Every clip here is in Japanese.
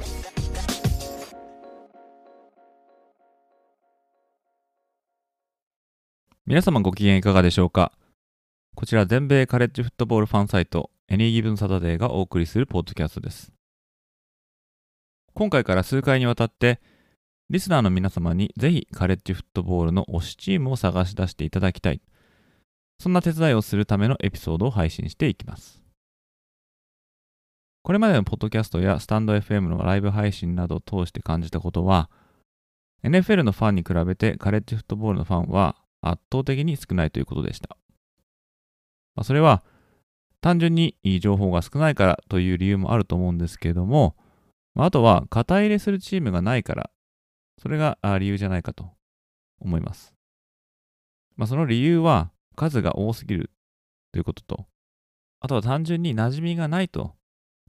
す。皆様ご機嫌いかがでしょうか？こちら全米カレッジフットボールファンサイト Any Given Saturday がお送りするポッドキャストです。今回から数回にわたってリスナーの皆様にぜひカレッジフットボールの推しチームを探し出していただきたい。そんな手伝いをするためのエピソードを配信していきます。これまでのポッドキャストやスタンド FM のライブ配信などを通して感じたことは NFL のファンに比べてカレッジフットボールのファンは圧倒的に少ないということでした。まあ、それは単純にいい情報が少ないからという理由もあると思うんですけれども、まあ、あとは肩入れするチームがないから、それが理由じゃないかと思います。まあ、その理由は数が多すぎるということと、あとは単純に馴染みがないと、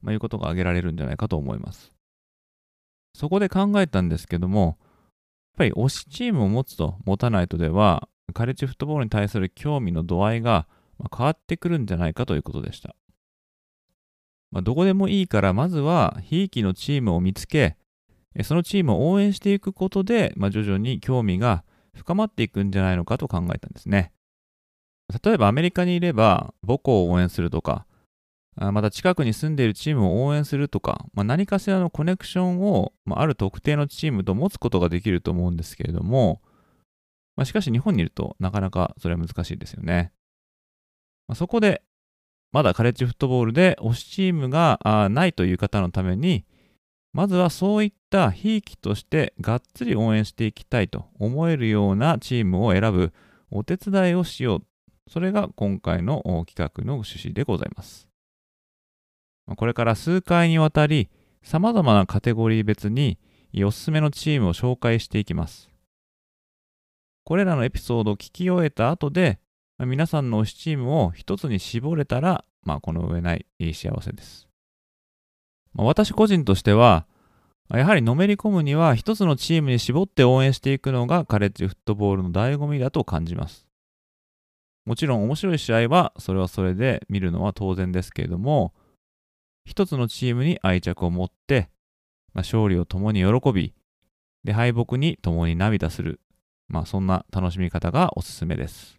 まあ、いうことが挙げられるんじゃないかと思います。そこで考えたんですけども、やっぱり推しチームを持つと持たないとでは、カレッジフットボールに対する興味の度合いが変わってくるんじゃないかということでした。まあ、どこでもいいから、まずは、ひいきのチームを見つけ、そのチームを応援していくことで、まあ、徐々に興味が深まっていくんじゃないのかと考えたんですね。例えばアメリカにいれば母校を応援するとか、また近くに住んでいるチームを応援するとか、まあ、何かしらのコネクションを、まあ、ある特定のチームと持つことができると思うんですけれども、まあ、しかし日本にいるとなかなかそれは難しいですよね。まあ、そこで、まだカレッジフットボールで推しチームがないという方のために、まずはそういったひいきとしてがっつり応援していきたいと思えるようなチームを選ぶお手伝いをしよう。それが今回の企画の趣旨でございます。これから数回にわたり、様々なカテゴリー別におすすめのチームを紹介していきます。これらのエピソードを聞き終えた後で、皆さんの推しチームを一つに絞れたら、まあ、この上ない幸せです。まあ、私個人としては、やはりのめり込むには一つのチームに絞って応援していくのがカレッジフットボールの醍醐味だと感じます。もちろん面白い試合はそれはそれで見るのは当然ですけれども、一つのチームに愛着を持って、まあ、勝利を共に喜び、で敗北に共に涙するまあそんな楽しみ方がおすすめです。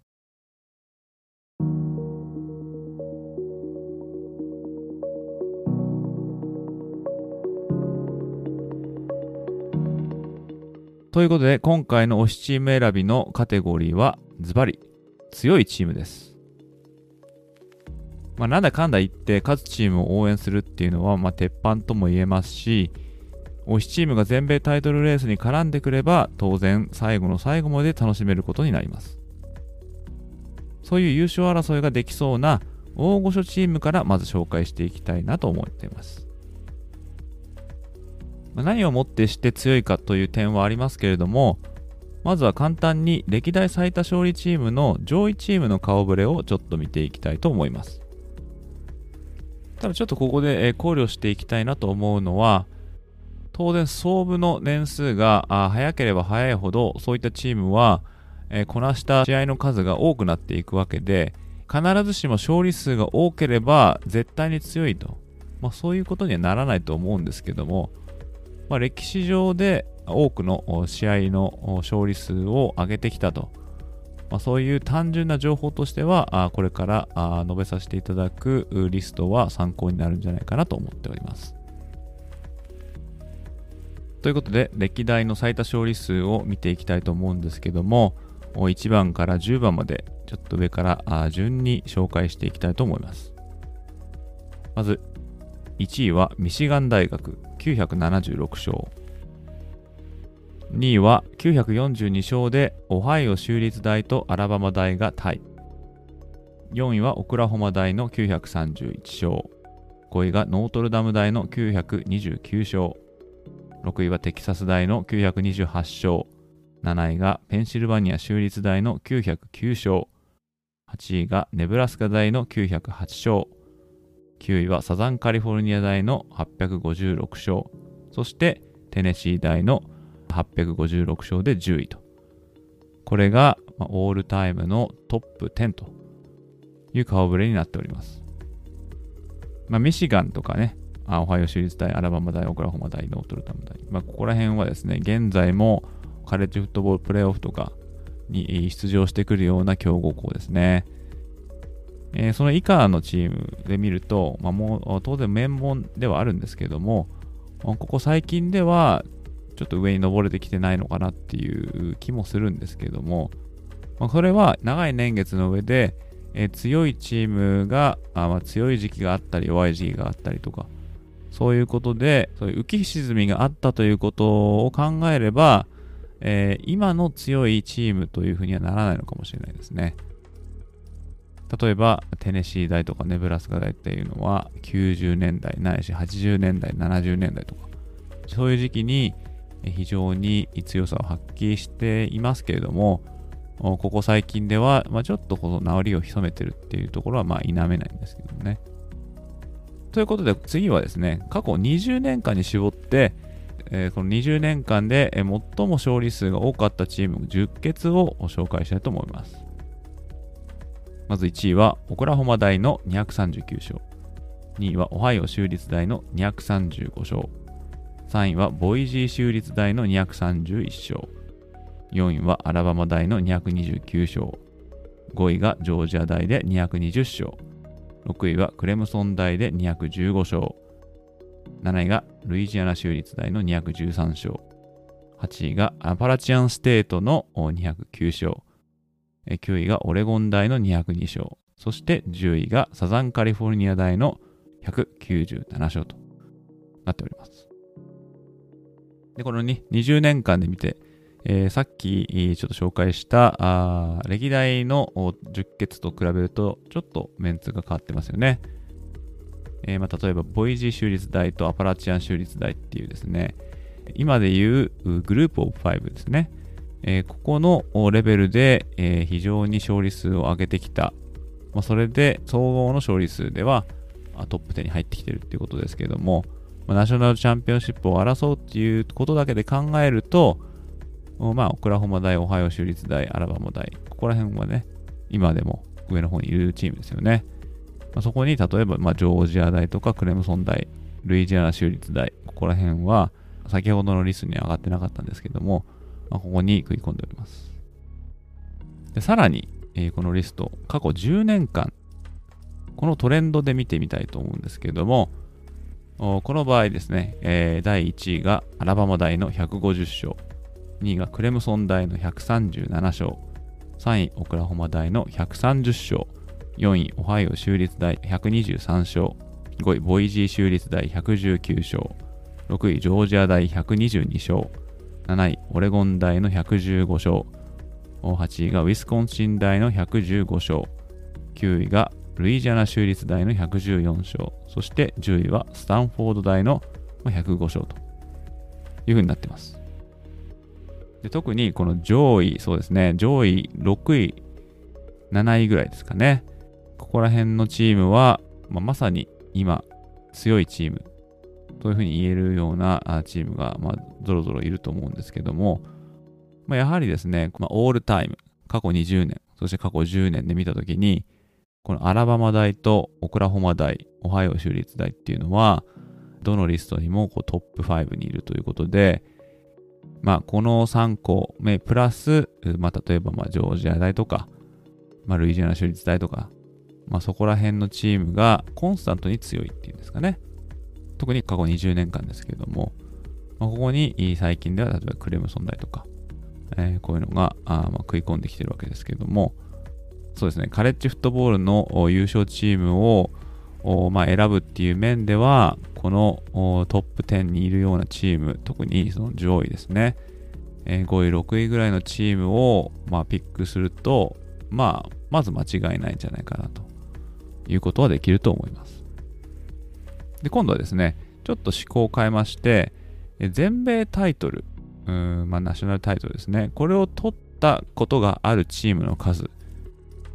ということで今回の推しチーム選びのカテゴリーはズバリ強いチームです。まあ、なんだかんだ言って勝つチームを応援するっていうのはまあ鉄板とも言えますし推しチームが全米タイトルレースに絡んでくれば当然最後の最後まで楽しめることになります。そういう優勝争いができそうな大御所チームからまず紹介していきたいなと思っています何をもってして強いかという点はありますけれどもまずは簡単に歴代最多勝利チームの上位チームの顔ぶれをちょっと見ていきたいと思います。ただちょっとここで考慮していきたいなと思うのは当然総部の年数が早ければ早いほどそういったチームは、えこなした試合の数が多くなっていくわけで必ずしも勝利数が多ければ絶対に強いと、まあ、そういうことにはならないと思うんですけども、まあ、歴史上で多くの試合の勝利数を上げてきたと、まあ、そういう単純な情報としてはこれから述べさせていただくリストは参考になるんじゃないかなと思っております。ということで、歴代の最多勝利数を見ていきたいと思うんですけども、1番から10番まで、ちょっと上から順に紹介していきたいと思います。まず、1位はミシガン大学976勝。2位は942勝でオハイオ州立大とアラバマ大がタイ。4位はオクラホマ大の931勝。5位がノートルダム大の929勝。6位はテキサス大の928勝。7位がペンシルバニア州立大の909勝。8位がネブラスカ大の908勝。9位はサザンカリフォルニア大の856勝。そしてテネシー大の856勝で10位と。これがオールタイムのトップ10という顔ぶれになっております。まあ、ミシガンとかね、あオハイオ州立大、アラバマ大、オクラホマ大、ノートルダム大。まあ、ここら辺はですね、現在もカレッジフットボールプレーオフとかに出場してくるような強豪校ですね。えー、その以下のチームで見ると、まあ、もう当然名門ではあるんですけども、ここ最近ではちょっと上に登れてきてないのかなっていう気もするんですけども、まあ、それは長い年月の上で、えー、強いチームがあ、まあ、強い時期があったり弱い時期があったりとか、そういうことで、そういう浮き沈みがあったということを考えれば、えー、今の強いチームというふうにはならないのかもしれないですね。例えば、テネシー大とかネブラスカ大っていうのは、90年代ないし80年代、70年代とか、そういう時期に非常に強さを発揮していますけれども、ここ最近では、まあ、ちょっとこの治りを潜めてるっていうところは、まあ、否めないんですけどね。ということで、次はですね、過去20年間に絞って、えー、この20年間で最も勝利数が多かったチーム10決を紹介したいと思います。まず1位はオクラホマ大の239勝。2位はオハイオ州立大の235勝。3位はボイジー州立大の231勝。4位はアラバマ大の229勝。5位がジョージア大で220勝。6位はクレムソン大で215勝。7位がルイジアナ州立大の213勝。8位がアパラチアンステートの209勝。9位がオレゴン大の202勝。そして10位がサザンカリフォルニア大の197勝となっております。で、このね20年間で見て、えー、さっきちょっと紹介したあ歴代の10決と比べるとちょっとメンツが変わってますよね。えー、まあ、例えば、ボイジー州立大とアパラチアン州立大っていうですね、今でいうグループオブ5ですね。えー、ここのレベルで、えー、非常に勝利数を上げてきた。まあ、それで総合の勝利数ではトップ10に入ってきてるっていうことですけども、まあ、ナショナルチャンピオンシップを争うっていうことだけで考えると、まあ、オクラホマ大、オハイオ州立大、アラバマ大、ここら辺はね、今でも上の方にいるチームですよね。まあ、そこに例えば、まあ、ジョージア大とかクレムソン大、ルイジアナ州立大、ここら辺は先ほどのリストに上がってなかったんですけども、まあ、ここに食い込んでおります。でさらに、えー、このリスト、過去10年間、このトレンドで見てみたいと思うんですけども、この場合ですね、えー、第1位がアラバマ大の150勝、2位がクレムソン大の137勝、3位オクラホマ大の130勝、4位オハイオ州立大123勝、5位ボイジー州立大119勝、6位ジョージア大122勝、7位オレゴン大の115勝、8位がウィスコンシン大の115勝、9位がルイジアナ州立大の114勝、そして10位はスタンフォード大の105勝というふうになっています。で特にこの上位、そうですね、上位6位、7位ぐらいですかね。ここら辺のチームは、まあ、まさに今、強いチームというふうに言えるようなチームが、まあ、ぞろぞろいると思うんですけども、まあ、やはりですね、まあ、オールタイム、過去20年、そして過去10年で見たときに、このアラバマ大とオクラホマ大、オハイオ州立大っていうのは、どのリストにもこうトップ5にいるということで、まあ、この3個目、プラス、まあ、例えば、まあ、ジョージア大とか、まあ、ルイジアナ州立大とか、まあ、そこら辺のチームがコンスタントに強いっていうんですかね。特に過去20年間ですけれども、まあ、ここに最近では例えばクレムソン大とか、えー、こういうのがあま食い込んできてるわけですけれども、そうですね、カレッジフットボールの優勝チームをまあ、選ぶっていう面では、このトップ10にいるようなチーム、特にその上位ですね、えー、5位、6位ぐらいのチームを、まあ、ピックすると、まあ、まず間違いないんじゃないかなということはできると思います。で、今度はですね、ちょっと思考を変えまして、全米タイトル、うんまあ、ナショナルタイトルですね。これを取ったことがあるチームの数。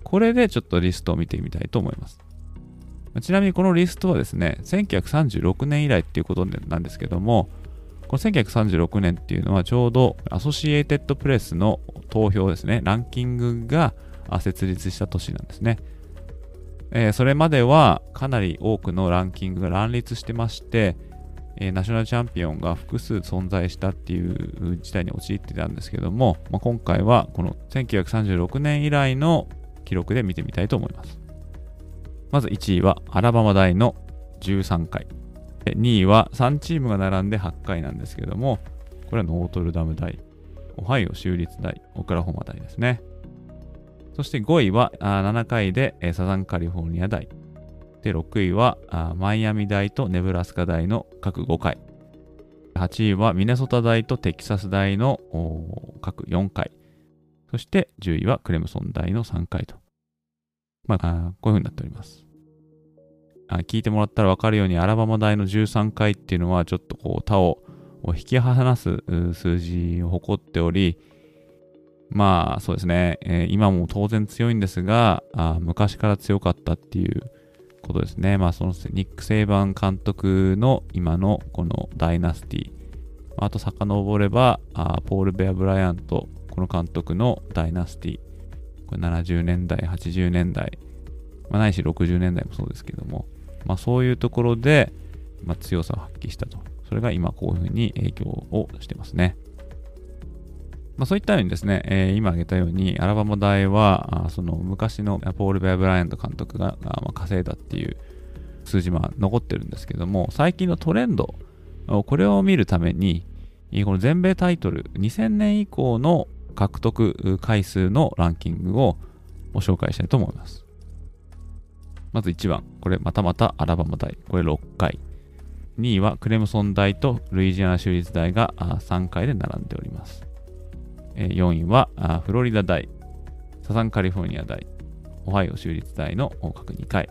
これでちょっとリストを見てみたいと思います。ちなみにこのリストはですね、1936年以来っていうことなんですけども、この1936年っていうのはちょうどアソシエイテッドプレスの投票ですね、ランキングが設立した年なんですね。えー、それまではかなり多くのランキングが乱立してまして、えー、ナショナルチャンピオンが複数存在したっていう事態に陥ってたんですけども、まあ、今回はこの1936年以来の記録で見てみたいと思います。まず1位はアラバマ大の13回。2位は3チームが並んで8回なんですけども、これはノートルダム大、オハイオ州立大、オクラホマ大ですね。そして5位は7回でサザンカリフォルニア大。で、6位はマイアミ大とネブラスカ大の各5回。8位はミネソタ大とテキサス大の各4回。そして10位はクレムソン大の3回と。まあ、こういう風になっております。あ聞いてもらったら分かるように、アラバマ大の13回っていうのは、ちょっとこう、他を引き離す数字を誇っており、まあ、そうですね、えー、今も当然強いんですがあ、昔から強かったっていうことですね。まあ、そのニック・セイバン監督の今のこのダイナスティ。あと、遡れば、あポール・ベア・ブライアント、この監督のダイナスティ。これ70年代、80年代、まあ、ないし60年代もそうですけども、まあ、そういうところで、まあ、強さを発揮したと。それが今こういうふうに影響をしてますね。まあ、そういったようにですね、えー、今挙げたように、アラバマ大は、その昔のポール・ベア・ブライアント監督がま稼いだっていう数字は残ってるんですけども、最近のトレンド、これを見るために、この全米タイトル2000年以降の獲得回数のランキングをご紹介したいと思います。まず1番、これまたまたアラバマ大、これ6回。2位はクレムソン大とルイジアナ州立大が3回で並んでおります。4位はフロリダ大、サザンカリフォルニア大、オハイオ州立大の各2回。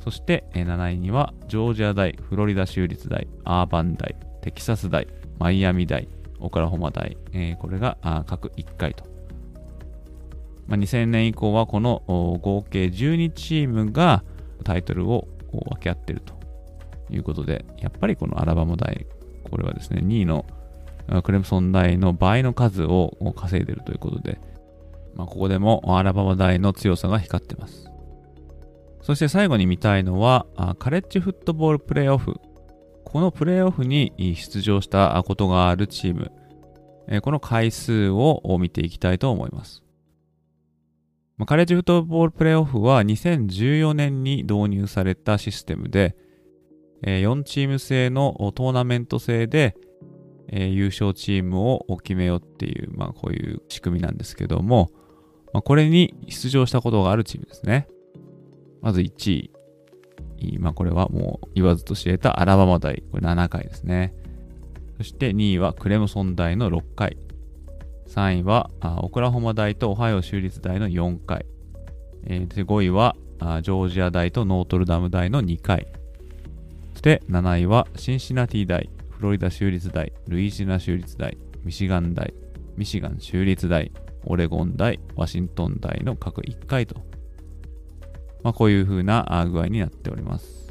そして7位にはジョージア大、フロリダ州立大、アーバン大、テキサス大、マイアミ大、オクラホマ大、これが各1回とまあ、2000年以降はこの合計12チームがタイトルを分け合っているということで、やっぱりこのアラバマ大、これはですね、2位のクレムソン大の倍の数を稼いでるということで、まあ、ここでもアラバマ大の強さが光ってます。そして最後に見たいのは、カレッジフットボールプレーオフ。このプレーオフに出場したことがあるチーム、この回数を見ていきたいと思います。カレッジフットボールプレーオフは2014年に導入されたシステムで、4チーム制のトーナメント制で、優勝チームを決めようっていう、まあ、こういう仕組みなんですけども、これに出場したことがあるチームですね。まず1位。まあ、これはもう言わずと知れたアラバマ大。これ7回ですね。そして2位はクレムソン大の6回。3位はオクラホマ大とオハイオ州立大の4回。えー、で5位はジョージア大とノートルダム大の2回。そして7位はシンシナティ大、フロリダ州立大、ルイジナ州立大、ミシガン大、ミシガン州立大、オレゴン大、ワシントン大の各1回と。まあ、こういう風な具合になっております。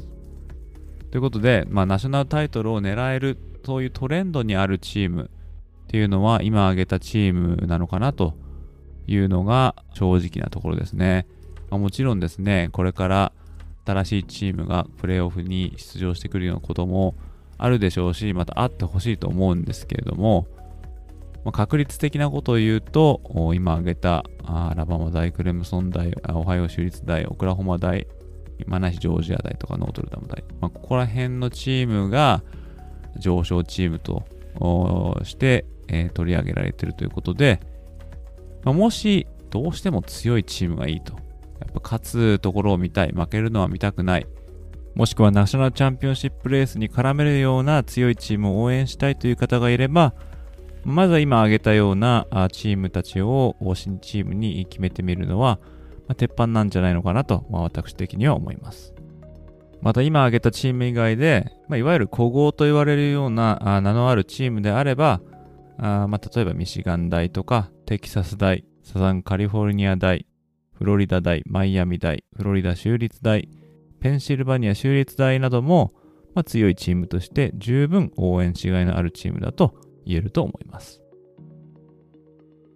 ということで、まあ、ナショナルタイトルを狙える、そういうトレンドにあるチーム、っていうのは今挙げたチームなのかなというのが正直なところですね。まあ、もちろんですね、これから新しいチームがプレーオフに出場してくるようなこともあるでしょうし、またあってほしいと思うんですけれども、まあ、確率的なことを言うと、今挙げたアラバマ大、クレムソン大、オハイオ州立大、オクラホマ大、今なしジョージア大とかノートルダム大、まあ、ここら辺のチームが上昇チームとしてえー、取り上げられているということで、まあ、もしどうしても強いチームがいいと、やっぱ勝つところを見たい、負けるのは見たくない、もしくはナショナルチャンピオンシップレースに絡めるような強いチームを応援したいという方がいれば、まずは今挙げたようなチームたちを新チームに決めてみるのは、ま、鉄板なんじゃないのかなと、まあ、私的には思います。また今挙げたチーム以外で、まあ、いわゆる古豪と言われるようなあ名のあるチームであれば、あまあ、例えばミシガン大とかテキサス大、サザンカリフォルニア大、フロリダ大、マイアミ大、フロリダ州立大、ペンシルバニア州立大なども、まあ、強いチームとして十分応援しがいのあるチームだと言えると思います。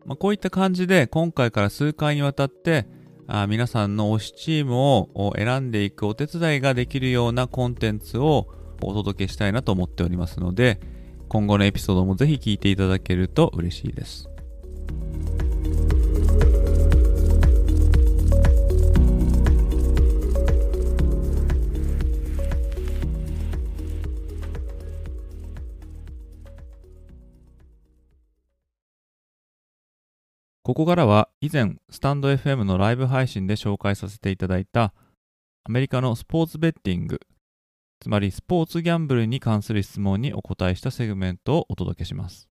まあ、こういった感じで今回から数回にわたってあ皆さんの推しチームを選んでいくお手伝いができるようなコンテンツをお届けしたいなと思っておりますので今後のエピソードもぜひ聞いていただけると嬉しいです。ここからは以前スタンド FM のライブ配信で紹介させていただいたアメリカのスポーツベッティングつまりスポーツギャンブルに関する質問にお答えしたセグメントをお届けします。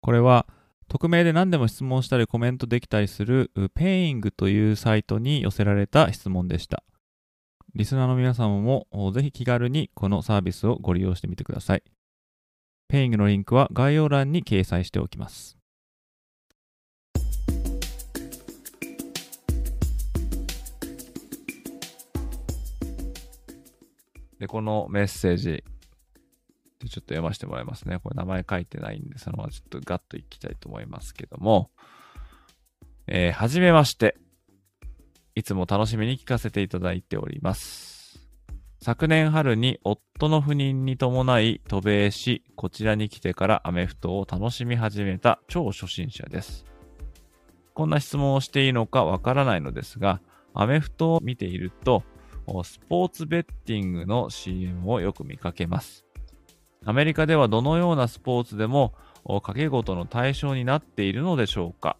これは匿名で何でも質問したりコメントできたりする Peing というサイトに寄せられた質問でした。リスナーの皆様もぜひ気軽にこのサービスをご利用してみてください。ペイングのリンクは概要欄に掲載しておきます。で、このメッセージ、ちょっと読ませてもらいますね。これ名前書いてないんで、そのままちょっとガッといきたいと思いますけども、えー、はじめまして。いつも楽しみに聞かせていただいております。昨年春に夫の不妊に伴い渡米し、こちらに来てからアメフトを楽しみ始めた超初心者です。こんな質問をしていいのかわからないのですが、アメフトを見ていると、スポーツベッティングの CM をよく見かけます。アメリカではどのようなスポーツでも掛け事の対象になっているのでしょうか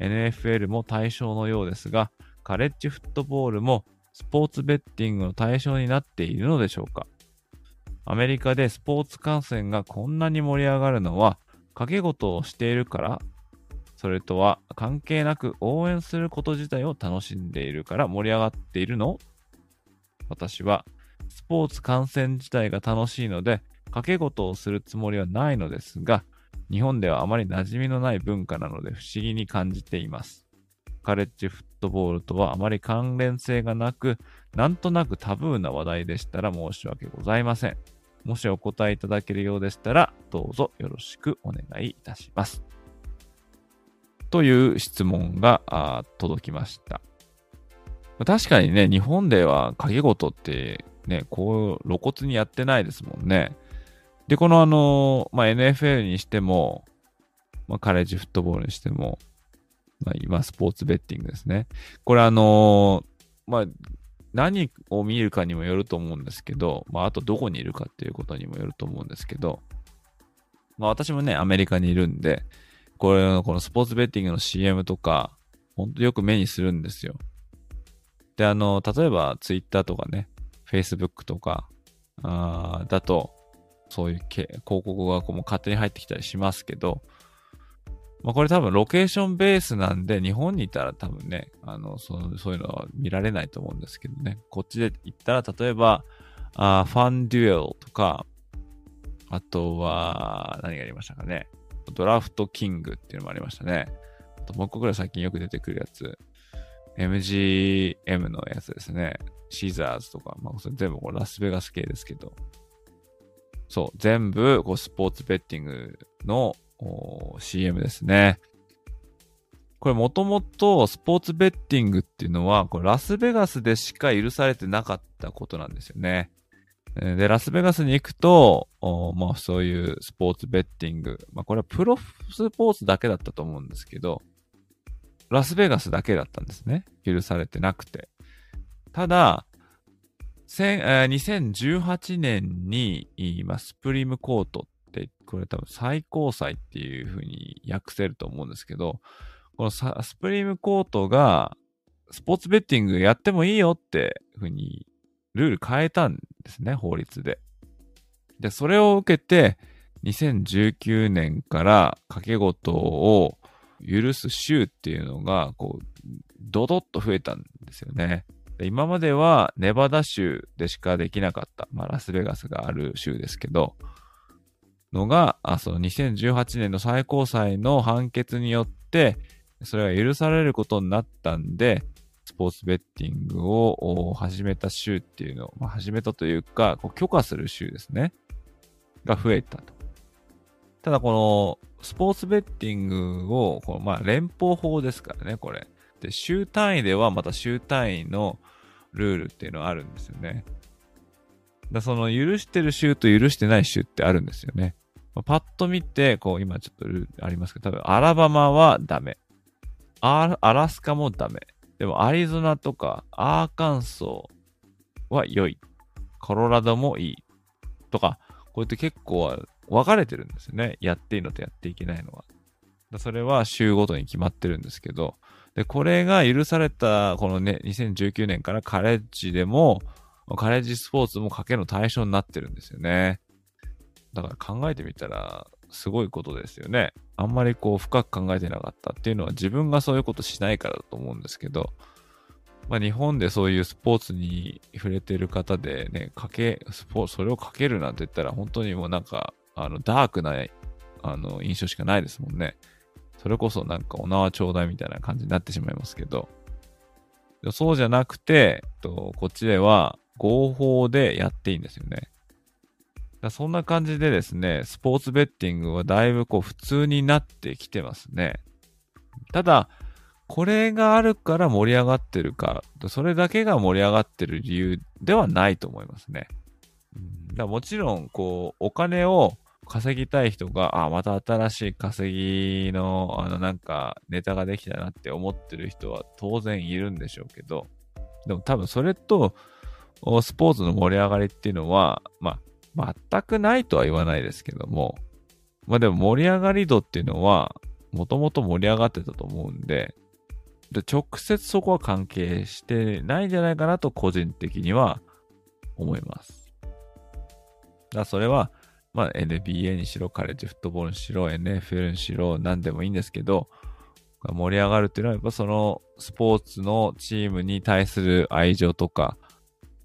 ?NFL も対象のようですが、カレッジフットボールもスポーツベッティングの対象になっているのでしょうかアメリカでスポーツ観戦がこんなに盛り上がるのは掛け事をしているからそれとは関係なく応援すること自体を楽しんでいるから盛り上がっているの？私はスポーツ観戦自体が楽しいので、掛け事をするつもりはないのですが、日本ではあまり馴染みのない文化なので不思議に感じています。カレッジフットボールとはあまり関連性がなく、なんとなくタブーな話題でしたら申し訳ございません。もしお答えいただけるようでしたら、どうぞよろしくお願いいたします。という質問が届きました。確かにね、日本では掛け事ってね、こう露骨にやってないですもんね。で、このあの、まあ、NFL にしても、まあ、カレッジフットボールにしても、まあ、今、スポーツベッティングですね。これあのまあ、何を見るかにもよると思うんですけど、まあ、あとどこにいるかっていうことにもよると思うんですけど、まあ、私もね、アメリカにいるんで、これのこのスポーツベッティングの CM とか、ほんとよく目にするんですよ。で、あの、例えば Twitter とかね、Facebook とか、あだと、そういう広告がこう勝手に入ってきたりしますけど、まあ、これ多分ロケーションベースなんで、日本にいたら多分ね、あの、そそういうのは見られないと思うんですけどね。こっちで行ったら、例えば、あファンデュエルとか、あとは、何がありましたかね。ドラフトキングっていうのもありましたね。あともう一個ぐらい最近よく出てくるやつ。MGM のやつですね。シーザーズとか、まあ、それ全部これラスベガス系ですけど。そう、全部こうスポーツベッティングの CM ですね。これもともとスポーツベッティングっていうのは、これラスベガスでしか許されてなかったことなんですよね。で、ラスベガスに行くと、まあそういうスポーツベッティング、まあこれはプロスポーツだけだったと思うんですけど、ラスベガスだけだったんですね。許されてなくて。ただ、2018年に、スプリームコートって、これ多分最高裁っていう風に訳せると思うんですけど、このスプリームコートが、スポーツベッティングやってもいいよって風にルール変えたんですね、法律で。で、それを受けて、2019年から掛け事を許す州っていうのが、こう、ドドッと増えたんですよね。今まではネバダ州でしかできなかった、まあ、ラスベガスがある州ですけど、のが、あその2018年の最高裁の判決によって、それが許されることになったんで、スポーツベッティングを始めた州っていうのを、まあ、始めたというか、こう許可する州ですね。が増えたと。ただこのスポーツベッティングを、このまあ連邦法ですからね、これ。で、州単位ではまた州単位のルールっていうのはあるんですよね。だその許してる州と許してない州ってあるんですよね。まあ、パッと見て、こう今ちょっとルールありますけど、多分アラバマはダメ。アラスカもダメ。でもアリゾナとかアーカンソーは良い。コロラドもいい。とか、こうやって結構分かれてるんですよね。やっていいのとやっていけないのは。それは州ごとに決まってるんですけど、で、これが許された、このね、2019年からカレッジでも、カレッジスポーツも賭けの対象になってるんですよね。だから考えてみたら、すごいことですよね。あんまりこう深く考えてなかったっていうのは自分がそういうことしないからだと思うんですけど、まあ、日本でそういうスポーツに触れてる方でね、かけ、スポーツそれをかけるなんて言ったら本当にもうなんか、あの、ダークな、あの、印象しかないですもんね。それこそなんかお縄ちょうだいみたいな感じになってしまいますけど、そうじゃなくて、とこっちでは合法でやっていいんですよね。だそんな感じでですね、スポーツベッティングはだいぶこう普通になってきてますね。ただ、これがあるから盛り上がってるか、それだけが盛り上がってる理由ではないと思いますね。だもちろん、こう、お金を稼ぎたい人が、あ、また新しい稼ぎの、あの、なんか、ネタができたなって思ってる人は当然いるんでしょうけど、でも多分それと、スポーツの盛り上がりっていうのは、まあ、全くないとは言わないですけども、まあでも盛り上がり度っていうのは、もともと盛り上がってたと思うんで、で直接そこは関係してないんじゃないかなと個人的には思います。だそれは、まあ、NBA にしろ、カレッジフットボールにしろ、NFL にしろ、何でもいいんですけど、盛り上がるっていうのは、やっぱそのスポーツのチームに対する愛情とか、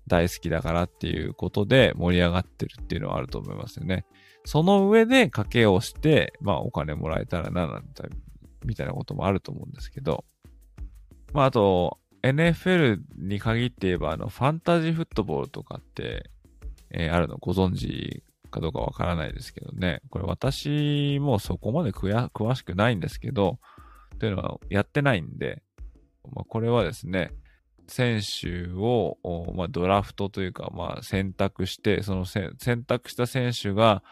大好きだからっていうことで盛り上がってるっていうのはあると思いますよね。その上で賭けをして、まあお金もらえたらな、なんて、みたいなこともあると思うんですけど、まああと、NFL に限って言えば、あの、ファンタジーフットボールとかって、えー、あるのご存知かどうかわからないですけどね。これ私もそこまで詳しくないんですけど、というのはやってないんで、まあ、これはですね、選手を、まあ、ドラフトというか、まあ、選択して、その選択した選手が、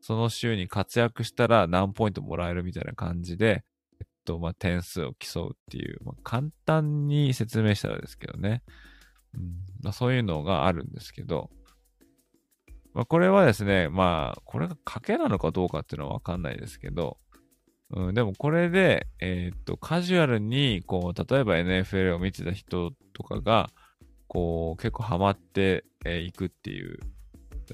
その週に活躍したら何ポイントもらえるみたいな感じで、えっと、まあ、点数を競うっていう、まあ、簡単に説明したらですけどね。うんまあ、そういうのがあるんですけど、まあ、これはですね、まあ、これが賭けなのかどうかっていうのはわかんないですけど、うん、でもこれで、えー、っと、カジュアルに、こう、例えば NFL を見てた人とかが、こう、結構ハマってい、えー、くっていう、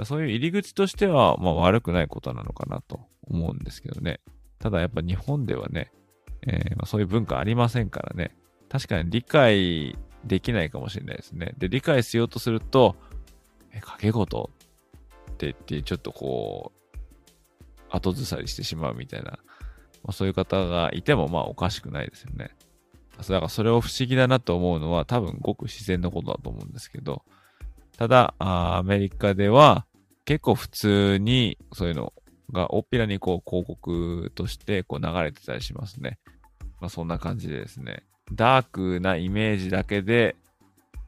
そういう入り口としては、まあ悪くないことなのかなと思うんですけどね。ただやっぱ日本ではね、えー、まあ、そういう文化ありませんからね。確かに理解できないかもしれないですね。で、理解しようとすると、え、掛け事って言って、ちょっとこう、後ずさりしてしまうみたいな、まあ、そういう方がいてもまあおかしくないですよね。だからそれを不思議だなと思うのは多分ごく自然なことだと思うんですけど、ただ、アメリカでは結構普通にそういうのがおっぴらにこう広告としてこう流れてたりしますね。まあそんな感じでですね、ダークなイメージだけで、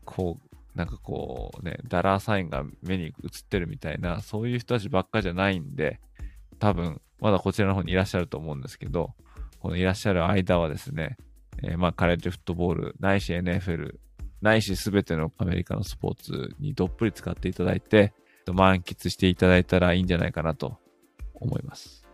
こう、なんかこうね、ダラーサインが目に映ってるみたいな、そういう人たちばっかじゃないんで、多分、まだこちらの方にいらっしゃると思うんですけど、このいらっしゃる間はですね、えー、まあ、カレッジフットボール、ないし NFL、ないしすべてのアメリカのスポーツにどっぷり使っていただいて、満喫していただいたらいいんじゃないかなと思います。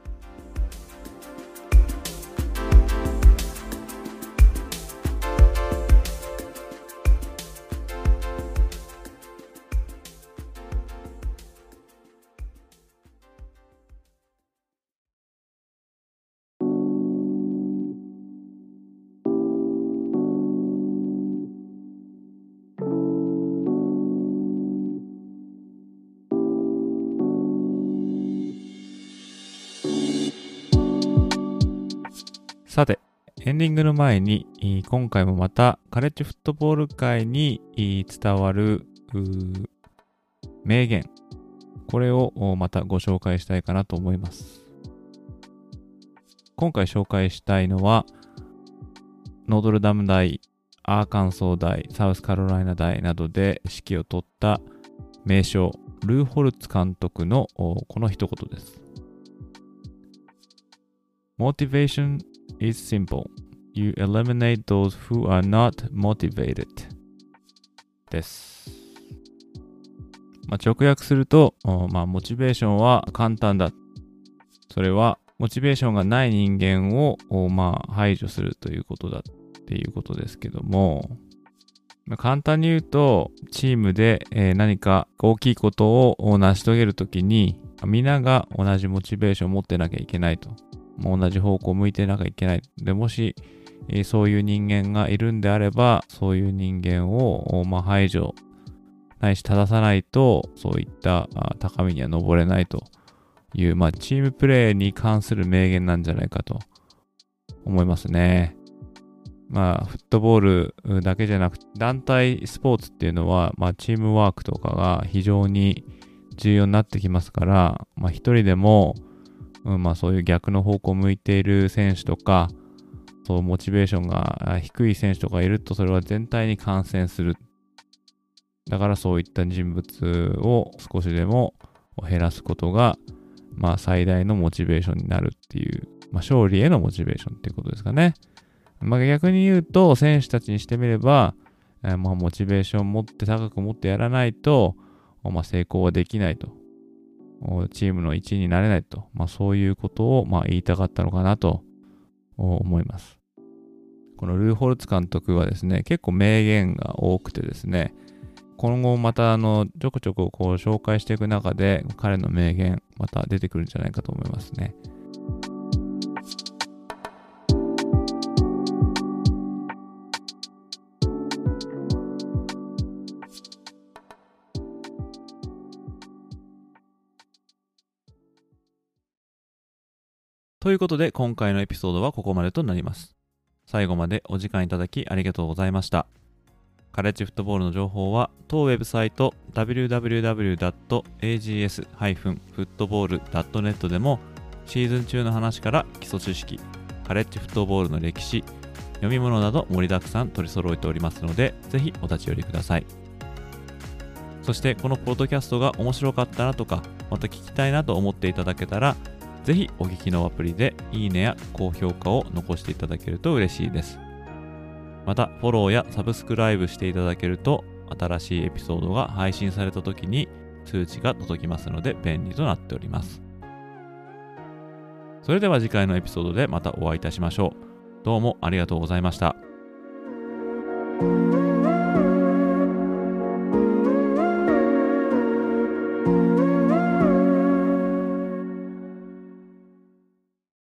エンディングの前に、今回もまたカレッジフットボール界に伝わる名言、これをまたご紹介したいかなと思います。今回紹介したいのは、ノードルダム大、アーカンソー大、サウスカロライナ大などで指揮を執った名将、ルーホルツ監督のこの一言です。Motivation is simple. You eliminate those who are not motivated. です。まあ、直訳すると、まあ、モチベーションは簡単だ。それは、モチベーションがない人間を、まあ、排除するということだっていうことですけども、まあ、簡単に言うと、チームで、え、何か大きいことを成し遂げるときに、皆が同じモチベーションを持ってなきゃいけないと。同じ方向を向いてなきゃいけない。で、もし、え、そういう人間がいるんであれば、そういう人間を、まあ、排除、ないし正さないと、そういった高みには登れないという、まあ、チームプレーに関する名言なんじゃないかと思いますね。まあ、フットボールだけじゃなく、団体スポーツっていうのは、まあ、チームワークとかが非常に重要になってきますから、まあ、一人でも、うん、まあ、そういう逆の方向を向いている選手とか、そうモチベーションが低い選手とかいると、それは全体に感染する。だからそういった人物を少しでも減らすことが、まあ、最大のモチベーションになるっていう、まあ、勝利へのモチベーションっていうことですかね。まあ、逆に言うと、選手たちにしてみれば、えー、まあ、モチベーションを持って高く持ってやらないと、まあ、成功はできないと。チームの一員になれないと。まあ、そういうことを、ま、言いたかったのかなと思います。このルーホルツ監督はですね、結構名言が多くてですね、今後またあのちょこちょここう紹介していく中で彼の名言また出てくるんじゃないかと思いますね。ということで今回のエピソードはここまでとなります。最後までお時間いただきありがとうございました。カレッジフットボールの情報は当ウェブサイト www.ags-football.net でもシーズン中の話から基礎知識、カレッジフットボールの歴史、読み物など盛りだくさん取り揃えておりますので、ぜひお立ち寄りください。そしてこのポッドキャストが面白かったなとか、また聞きたいなと思っていただけたら、ぜひお聞きのアプリでいいねや高評価を残していただけると嬉しいです。また、フォローやサブスクライブしていただけると、新しいエピソードが配信された時に通知が届きますので便利となっております。それでは次回のエピソードでまたお会いいたしましょう。どうもありがとうございました。